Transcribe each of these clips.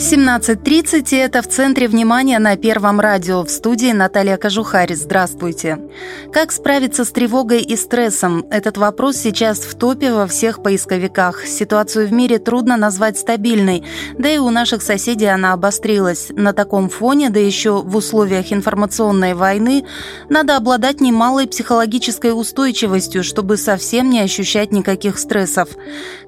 17.30 это в центре внимания на Первом радио. В студии Наталья Кожухарь. Здравствуйте. Как справиться с тревогой и стрессом? Этот вопрос сейчас в топе во всех поисковиках. Ситуацию в мире трудно назвать стабильной, да и у наших соседей она обострилась. На таком фоне, да еще в условиях информационной войны, надо обладать немалой психологической устойчивостью, чтобы совсем не ощущать никаких стрессов.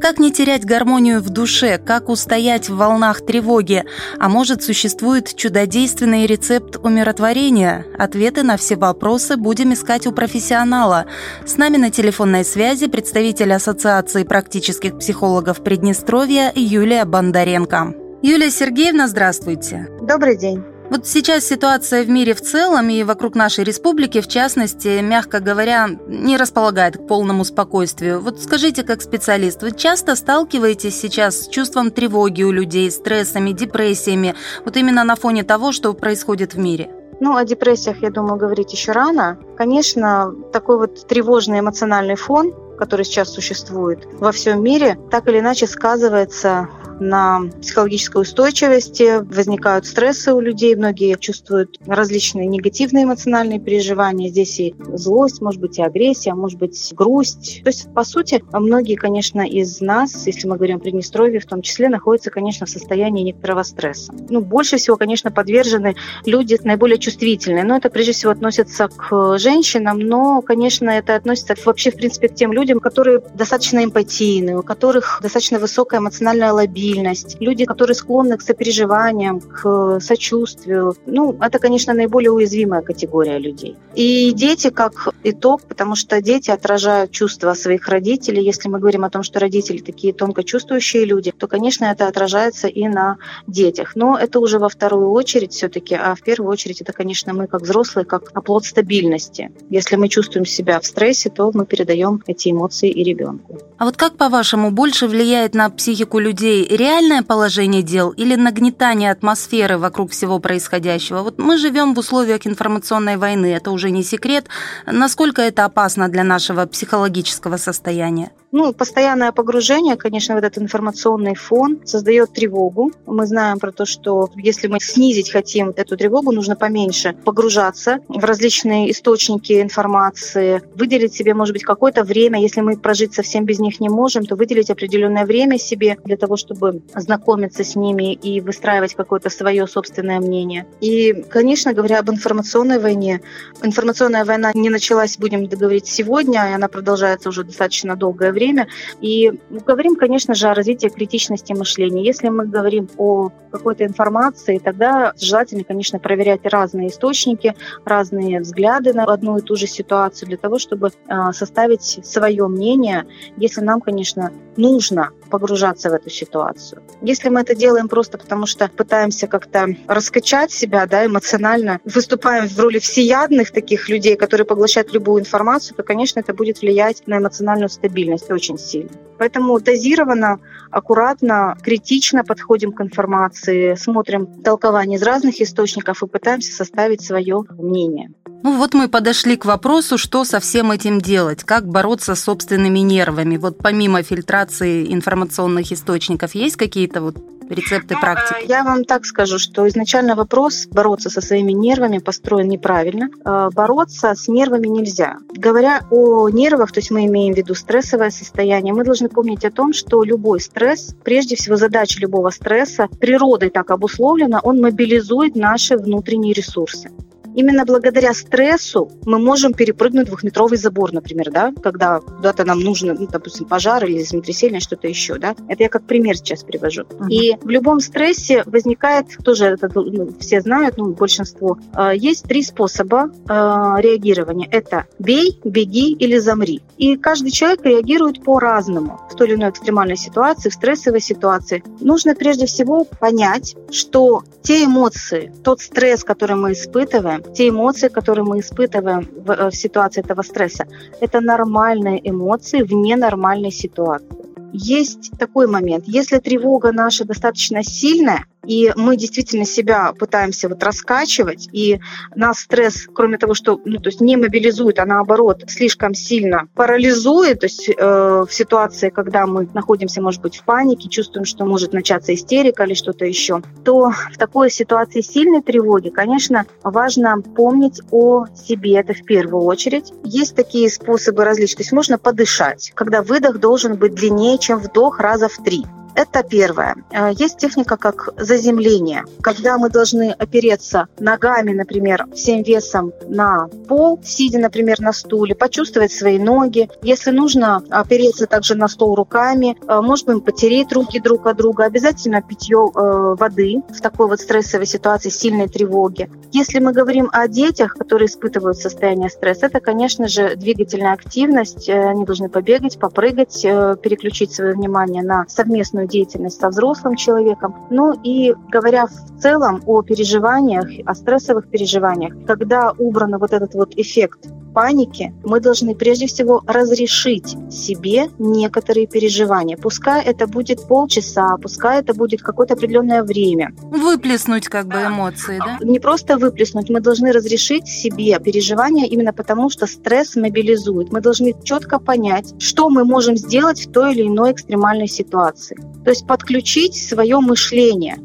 Как не терять гармонию в душе? Как устоять в волнах тревоги? Тревоги. А может, существует чудодейственный рецепт умиротворения? Ответы на все вопросы будем искать у профессионала. С нами на телефонной связи представитель Ассоциации практических психологов Приднестровья Юлия Бондаренко. Юлия Сергеевна, здравствуйте. Добрый день. Вот сейчас ситуация в мире в целом и вокруг нашей республики, в частности, мягко говоря, не располагает к полному спокойствию. Вот скажите, как специалист, вы часто сталкиваетесь сейчас с чувством тревоги у людей, стрессами, депрессиями, вот именно на фоне того, что происходит в мире? Ну, о депрессиях, я думаю, говорить еще рано. Конечно, такой вот тревожный эмоциональный фон, который сейчас существует во всем мире, так или иначе сказывается на психологической устойчивости, возникают стрессы у людей, многие чувствуют различные негативные эмоциональные переживания. Здесь и злость, может быть, и агрессия, может быть, грусть. То есть, по сути, многие, конечно, из нас, если мы говорим о Приднестровье, в том числе, находятся, конечно, в состоянии некоторого стресса. Ну, больше всего, конечно, подвержены люди наиболее чувствительные. Но это, прежде всего, относится к женщинам, но, конечно, это относится вообще, в принципе, к тем людям, которые достаточно эмпатийны, у которых достаточно высокая эмоциональная лобби стабильность, люди, которые склонны к сопереживаниям, к сочувствию. Ну, это, конечно, наиболее уязвимая категория людей. И дети как итог, потому что дети отражают чувства своих родителей. Если мы говорим о том, что родители такие тонко чувствующие люди, то, конечно, это отражается и на детях. Но это уже во вторую очередь все-таки, а в первую очередь это, конечно, мы как взрослые, как оплот стабильности. Если мы чувствуем себя в стрессе, то мы передаем эти эмоции и ребенку. А вот как, по-вашему, больше влияет на психику людей реальное положение дел или нагнетание атмосферы вокруг всего происходящего? Вот мы живем в условиях информационной войны, это уже не секрет. Насколько это опасно для нашего психологического состояния? Ну, постоянное погружение, конечно, в этот информационный фон создает тревогу. Мы знаем про то, что если мы снизить хотим эту тревогу, нужно поменьше погружаться в различные источники информации, выделить себе, может быть, какое-то время, если мы прожить совсем без них не можем, то выделить определенное время себе для того, чтобы знакомиться с ними и выстраивать какое-то свое собственное мнение. И, конечно, говоря об информационной войне, информационная война не началась, будем говорить, сегодня, и она продолжается уже достаточно долгое время время. И говорим, конечно же, о развитии критичности мышления. Если мы говорим о какой-то информации, тогда желательно, конечно, проверять разные источники, разные взгляды на одну и ту же ситуацию для того, чтобы а, составить свое мнение, если нам, конечно, нужно погружаться в эту ситуацию. Если мы это делаем просто потому, что пытаемся как-то раскачать себя да, эмоционально, выступаем в роли всеядных таких людей, которые поглощают любую информацию, то, конечно, это будет влиять на эмоциональную стабильность очень сильно. Поэтому дозированно, аккуратно, критично подходим к информации, смотрим толкование из разных источников и пытаемся составить свое мнение. Ну вот мы подошли к вопросу, что со всем этим делать, как бороться с собственными нервами. Вот помимо фильтрации информационных источников, есть какие-то вот рецепты ну, практики? Я вам так скажу, что изначально вопрос бороться со своими нервами построен неправильно. Э, бороться с нервами нельзя. Говоря о нервах, то есть мы имеем в виду стрессовое состояние, мы должны помнить о том, что любой стресс, прежде всего задача любого стресса, природой так обусловлена, он мобилизует наши внутренние ресурсы. Именно благодаря стрессу мы можем перепрыгнуть двухметровый забор, например, да, когда куда-то нам нужно, ну, допустим, пожар или землетрясение, что-то еще, да. Это я как пример сейчас привожу. Uh-huh. И в любом стрессе возникает, тоже это ну, все знают, ну, большинство, э, есть три способа э, реагирования. Это бей, беги или замри. И каждый человек реагирует по-разному в той или иной экстремальной ситуации, в стрессовой ситуации. Нужно прежде всего понять, что те эмоции, тот стресс, который мы испытываем, те эмоции, которые мы испытываем в, э, в ситуации этого стресса, это нормальные эмоции в ненормальной ситуации. Есть такой момент. Если тревога наша достаточно сильная, и мы действительно себя пытаемся вот раскачивать, и нас стресс, кроме того, что ну, то есть не мобилизует, а наоборот слишком сильно парализует, то есть э, в ситуации, когда мы находимся, может быть, в панике, чувствуем, что может начаться истерика или что-то еще, то в такой ситуации сильной тревоги, конечно, важно помнить о себе, это в первую очередь. Есть такие способы различные, то есть можно подышать, когда выдох должен быть длиннее, чем вдох раза в три. Это первое. Э, есть техника как заземление, когда мы должны опереться ногами, например, всем весом на пол, сидя, например, на стуле, почувствовать свои ноги. Если нужно, опереться также на стол руками, э, можно потереть руки друг от друга. Обязательно питье э, воды в такой вот стрессовой ситуации, сильной тревоги. Если мы говорим о детях, которые испытывают состояние стресса, это, конечно же, двигательная активность. Они должны побегать, попрыгать, переключить свое внимание на совместную совместную деятельность со взрослым человеком. Ну и говоря в целом о переживаниях, о стрессовых переживаниях, когда убран вот этот вот эффект паники, мы должны прежде всего разрешить себе некоторые переживания. Пускай это будет полчаса, пускай это будет какое-то определенное время. Выплеснуть как бы эмоции, да? Не просто выплеснуть, мы должны разрешить себе переживания именно потому, что стресс мобилизует. Мы должны четко понять, что мы можем сделать в той или иной экстремальной ситуации. То есть подключить свое мышление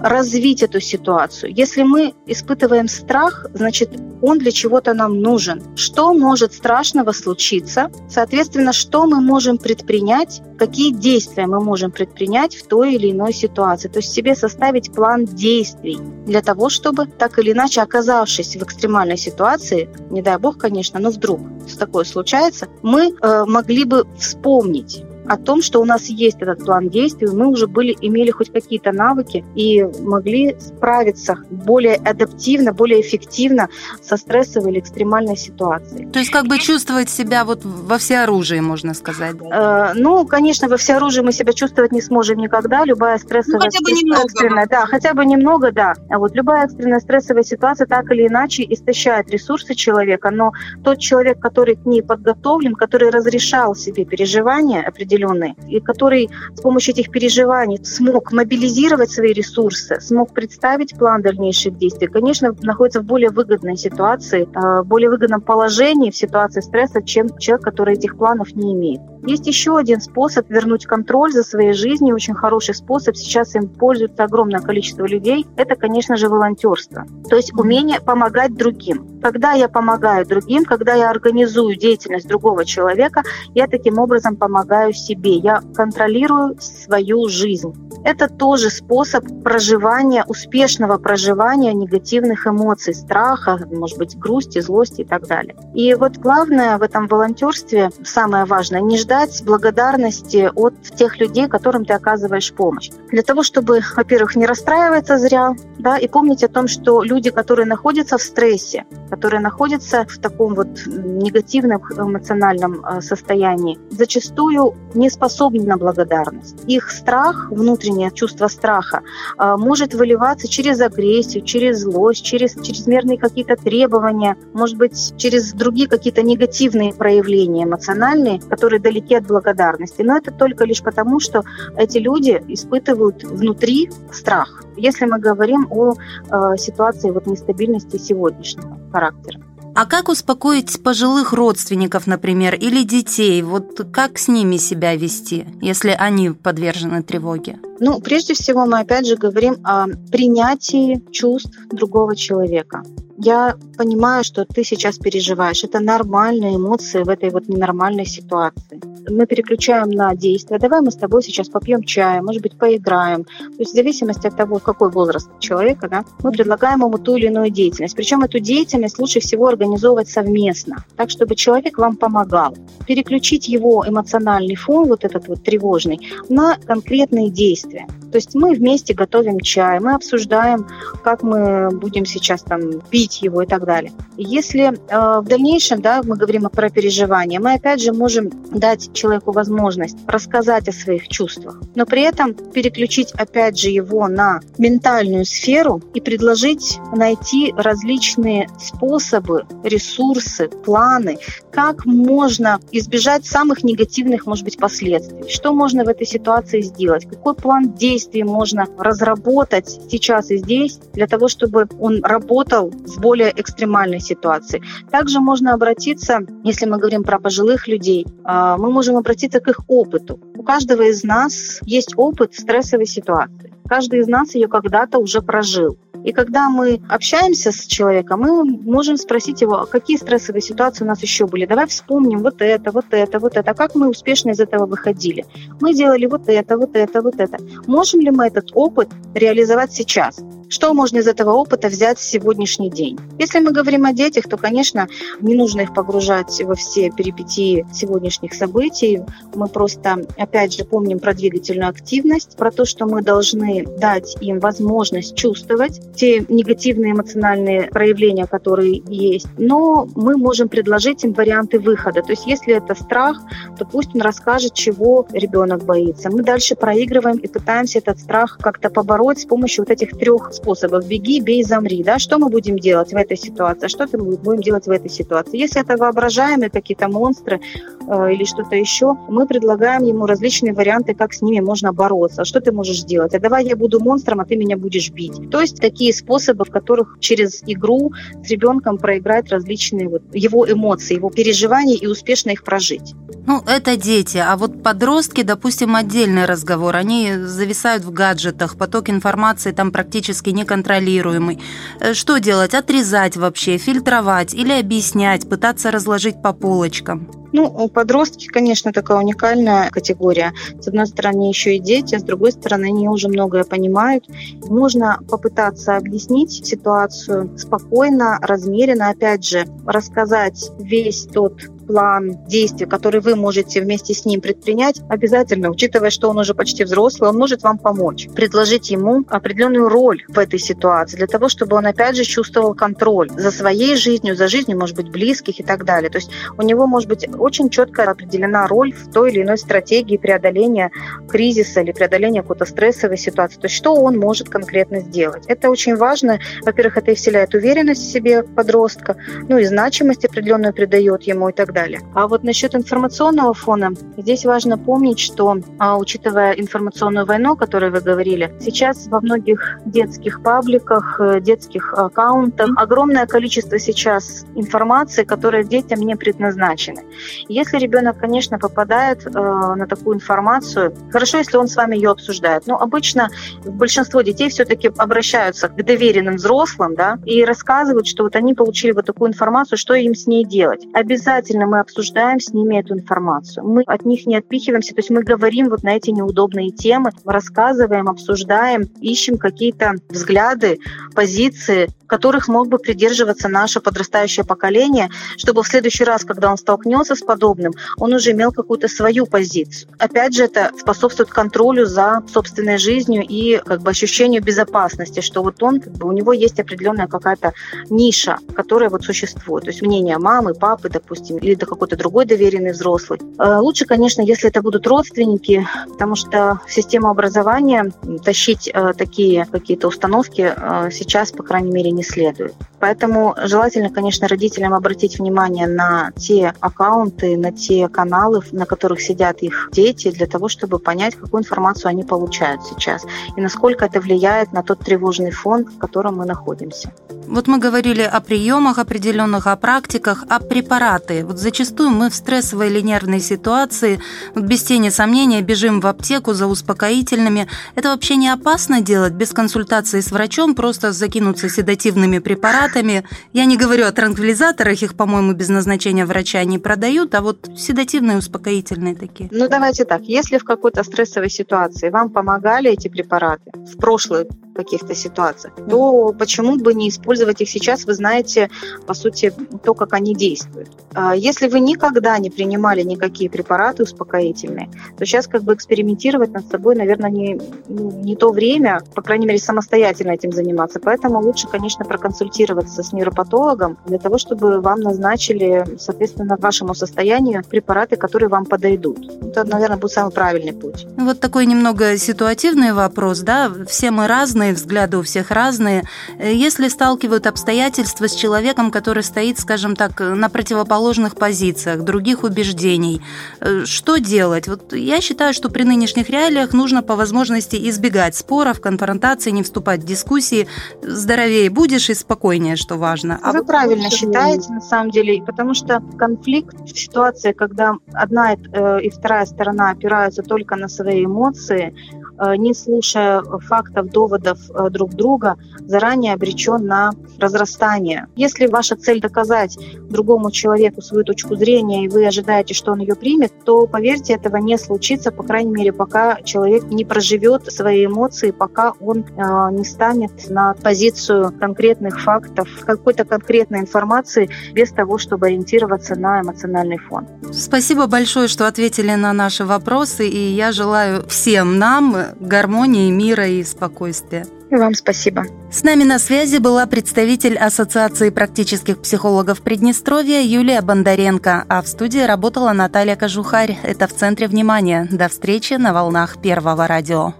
развить эту ситуацию. Если мы испытываем страх, значит, он для чего-то нам нужен. Что может страшного случиться? Соответственно, что мы можем предпринять, какие действия мы можем предпринять в той или иной ситуации. То есть себе составить план действий для того, чтобы так или иначе, оказавшись в экстремальной ситуации, не дай бог, конечно, но вдруг такое случается, мы э, могли бы вспомнить о том, что у нас есть этот план действий, мы уже были, имели хоть какие-то навыки и могли справиться более адаптивно, более эффективно со стрессовой или экстремальной ситуацией. То есть как бы чувствовать себя вот во всеоружии, можно сказать? Да? Э, ну, конечно, во всеоружии мы себя чувствовать не сможем никогда. Любая стрессовая... Ну, хотя бы немного. Экстренная, да, хотя бы немного, да. А вот любая экстренная стрессовая ситуация так или иначе истощает ресурсы человека, но тот человек, который к ней подготовлен, который разрешал себе переживания определенные, определенный, и который с помощью этих переживаний смог мобилизировать свои ресурсы, смог представить план дальнейших действий, конечно, находится в более выгодной ситуации, э, в более выгодном положении в ситуации стресса, чем человек, который этих планов не имеет. Есть еще один способ вернуть контроль за своей жизнью, очень хороший способ, сейчас им пользуется огромное количество людей, это, конечно же, волонтерство. То есть умение помогать другим. Когда я помогаю другим, когда я организую деятельность другого человека, я таким образом помогаю себе, я контролирую свою жизнь. Это тоже способ проживания, успешного проживания негативных эмоций, страха, может быть, грусти, злости и так далее. И вот главное в этом волонтерстве, самое важное, не ждать благодарности от тех людей, которым ты оказываешь помощь. Для того, чтобы, во-первых, не расстраиваться зря, да, и помнить о том, что люди, которые находятся в стрессе, которые находятся в таком вот негативном эмоциональном э, состоянии, зачастую не способны на благодарность. Их страх, внутреннее чувство страха, э, может выливаться через агрессию, через злость, через чрезмерные какие-то требования, может быть, через другие какие-то негативные проявления эмоциональные, которые далеки от благодарности. Но это только лишь потому, что эти люди испытывают внутри страх. Если мы говорим о э, ситуации вот нестабильности сегодняшнего характера. А как успокоить пожилых родственников, например, или детей? Вот как с ними себя вести, если они подвержены тревоге? Ну, прежде всего, мы опять же говорим о принятии чувств другого человека я понимаю, что ты сейчас переживаешь. Это нормальные эмоции в этой вот ненормальной ситуации. Мы переключаем на действия. Давай мы с тобой сейчас попьем чая, может быть, поиграем. То есть в зависимости от того, какой возраст человека, да, мы предлагаем ему ту или иную деятельность. Причем эту деятельность лучше всего организовывать совместно, так, чтобы человек вам помогал. Переключить его эмоциональный фон, вот этот вот тревожный, на конкретные действия. То есть мы вместе готовим чай, мы обсуждаем, как мы будем сейчас там пить убить его и так далее. Если э, в дальнейшем да, мы говорим про переживания, мы опять же можем дать человеку возможность рассказать о своих чувствах, но при этом переключить опять же его на ментальную сферу и предложить найти различные способы, ресурсы, планы, как можно избежать самых негативных, может быть, последствий, что можно в этой ситуации сделать, какой план действий можно разработать сейчас и здесь для того, чтобы он работал в более экстремальной ситуации. Также можно обратиться, если мы говорим про пожилых людей, а, мы можем обратиться к их опыту. У каждого из нас есть опыт стрессовой ситуации. Каждый из нас ее когда-то уже прожил. И когда мы общаемся с человеком, мы можем спросить его, «А какие стрессовые ситуации у нас еще были. Давай вспомним вот это, вот это, вот это. Как мы успешно из этого выходили? Мы делали вот это, вот это, вот это. Можем ли мы этот опыт реализовать сейчас? Что можно из этого опыта взять в сегодняшний день? Если мы говорим о детях, то, конечно, не нужно их погружать во все перипетии сегодняшних событий. Мы просто, опять же, помним про двигательную активность, про то, что мы должны дать им возможность чувствовать те негативные эмоциональные проявления, которые есть. Но мы можем предложить им варианты выхода. То есть если это страх, то пусть он расскажет, чего ребенок боится. Мы дальше проигрываем и пытаемся этот страх как-то побороть с помощью вот этих трех способов. Беги, бей, замри. Да? Что мы будем делать в этой ситуации? Что мы будем делать в этой ситуации? Если это воображаемые какие-то монстры э, или что-то еще, мы предлагаем ему различные варианты, как с ними можно бороться. Что ты можешь сделать? А давай я буду монстром, а ты меня будешь бить. То есть такие способы, в которых через игру с ребенком проиграть различные вот его эмоции, его переживания и успешно их прожить. Ну, это дети, а вот подростки, допустим, отдельный разговор. Они зависают в гаджетах, поток информации там практически неконтролируемый. Э, что делать? Отрезать вообще, фильтровать или объяснять, пытаться разложить по полочкам? Ну, подростки, конечно, такая уникальная категория. С одной стороны, еще и дети, с другой стороны, они уже многое понимают. Можно попытаться объяснить ситуацию спокойно, размеренно, опять же, рассказать весь тот план действий, который вы можете вместе с ним предпринять, обязательно, учитывая, что он уже почти взрослый, он может вам помочь, предложить ему определенную роль в этой ситуации, для того, чтобы он опять же чувствовал контроль за своей жизнью, за жизнью, может быть, близких и так далее. То есть у него может быть очень четко определена роль в той или иной стратегии преодоления кризиса или преодоления какой-то стрессовой ситуации. То есть что он может конкретно сделать. Это очень важно. Во-первых, это и вселяет уверенность в себе подростка, ну и значимость определенную придает ему и так далее. А вот насчет информационного фона, здесь важно помнить, что, а, учитывая информационную войну, о которой вы говорили, сейчас во многих детских пабликах, э, детских аккаунтах огромное количество сейчас информации, которая детям не предназначена. Если ребенок, конечно, попадает э, на такую информацию, хорошо, если он с вами ее обсуждает, но обычно большинство детей все-таки обращаются к доверенным взрослым да, и рассказывают, что вот они получили вот такую информацию, что им с ней делать. Обязательно мы обсуждаем с ними эту информацию. Мы от них не отпихиваемся, то есть мы говорим вот на эти неудобные темы, рассказываем, обсуждаем, ищем какие-то взгляды, позиции, которых мог бы придерживаться наше подрастающее поколение, чтобы в следующий раз, когда он столкнется с подобным, он уже имел какую-то свою позицию. Опять же, это способствует контролю за собственной жизнью и как бы ощущению безопасности, что вот он, как бы, у него есть определенная какая-то ниша, которая вот существует. То есть мнение мамы, папы, допустим, или да какой-то другой доверенный взрослый. Э, лучше, конечно, если это будут родственники, потому что в систему образования тащить э, такие какие-то установки э, сейчас, по крайней мере, не следует. Поэтому желательно, конечно, родителям обратить внимание на те аккаунты, на те каналы, на которых сидят их дети, для того, чтобы понять, какую информацию они получают сейчас и насколько это влияет на тот тревожный фон, в котором мы находимся. Вот мы говорили о приемах определенных, о практиках, о препараты. Вот зачастую мы в стрессовой или нервной ситуации, без тени сомнения, бежим в аптеку за успокоительными. Это вообще не опасно делать без консультации с врачом, просто закинуться седативными препаратами. Я не говорю о транквилизаторах, их, по-моему, без назначения врача не продают, а вот седативные успокоительные такие. Ну, давайте так. Если в какой-то стрессовой ситуации вам помогали эти препараты в прошлый каких-то ситуациях, то почему бы не использовать их сейчас? Вы знаете, по сути, то, как они действуют. А если вы никогда не принимали никакие препараты успокоительные, то сейчас как бы экспериментировать над собой, наверное, не, ну, не то время, по крайней мере, самостоятельно этим заниматься. Поэтому лучше, конечно, проконсультироваться с нейропатологом для того, чтобы вам назначили, соответственно, вашему состоянию препараты, которые вам подойдут. Это, наверное, будет самый правильный путь. Вот такой немного ситуативный вопрос, да, все мы разные, взгляды у всех разные. Если сталкивают обстоятельства с человеком, который стоит, скажем так, на противоположных позициях, других убеждений, э, что делать? Вот я считаю, что при нынешних реалиях нужно по возможности избегать споров, конфронтации, не вступать в дискуссии. Здоровее будешь и спокойнее, что важно. А вы вот правильно считаете, на самом деле, потому что конфликт в ситуации, когда одна э, и вторая сторона опираются только на свои эмоции, Э, не слушая фактов, доводов э, друг друга, заранее обречен на разрастание. Если ваша цель доказать другому человеку свою точку зрения, и вы ожидаете, что он ее примет, то, поверьте, этого не случится, по крайней мере, пока человек не проживет свои эмоции, пока он э, не станет на позицию конкретных фактов, какой-то конкретной информации, без того, чтобы ориентироваться на эмоциональный фон. Спасибо большое, что ответили на наши вопросы, и я желаю всем нам гармонии, мира и спокойствия. И вам спасибо. С нами на связи была представитель Ассоциации практических психологов Приднестровья Юлия Бондаренко, а в студии работала Наталья Кожухарь. Это в центре внимания. До встречи на волнах Первого радио.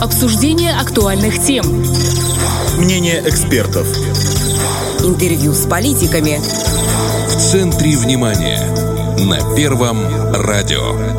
Обсуждение актуальных тем. Мнение экспертов. Интервью с политиками. В центре внимания. На Первом радио.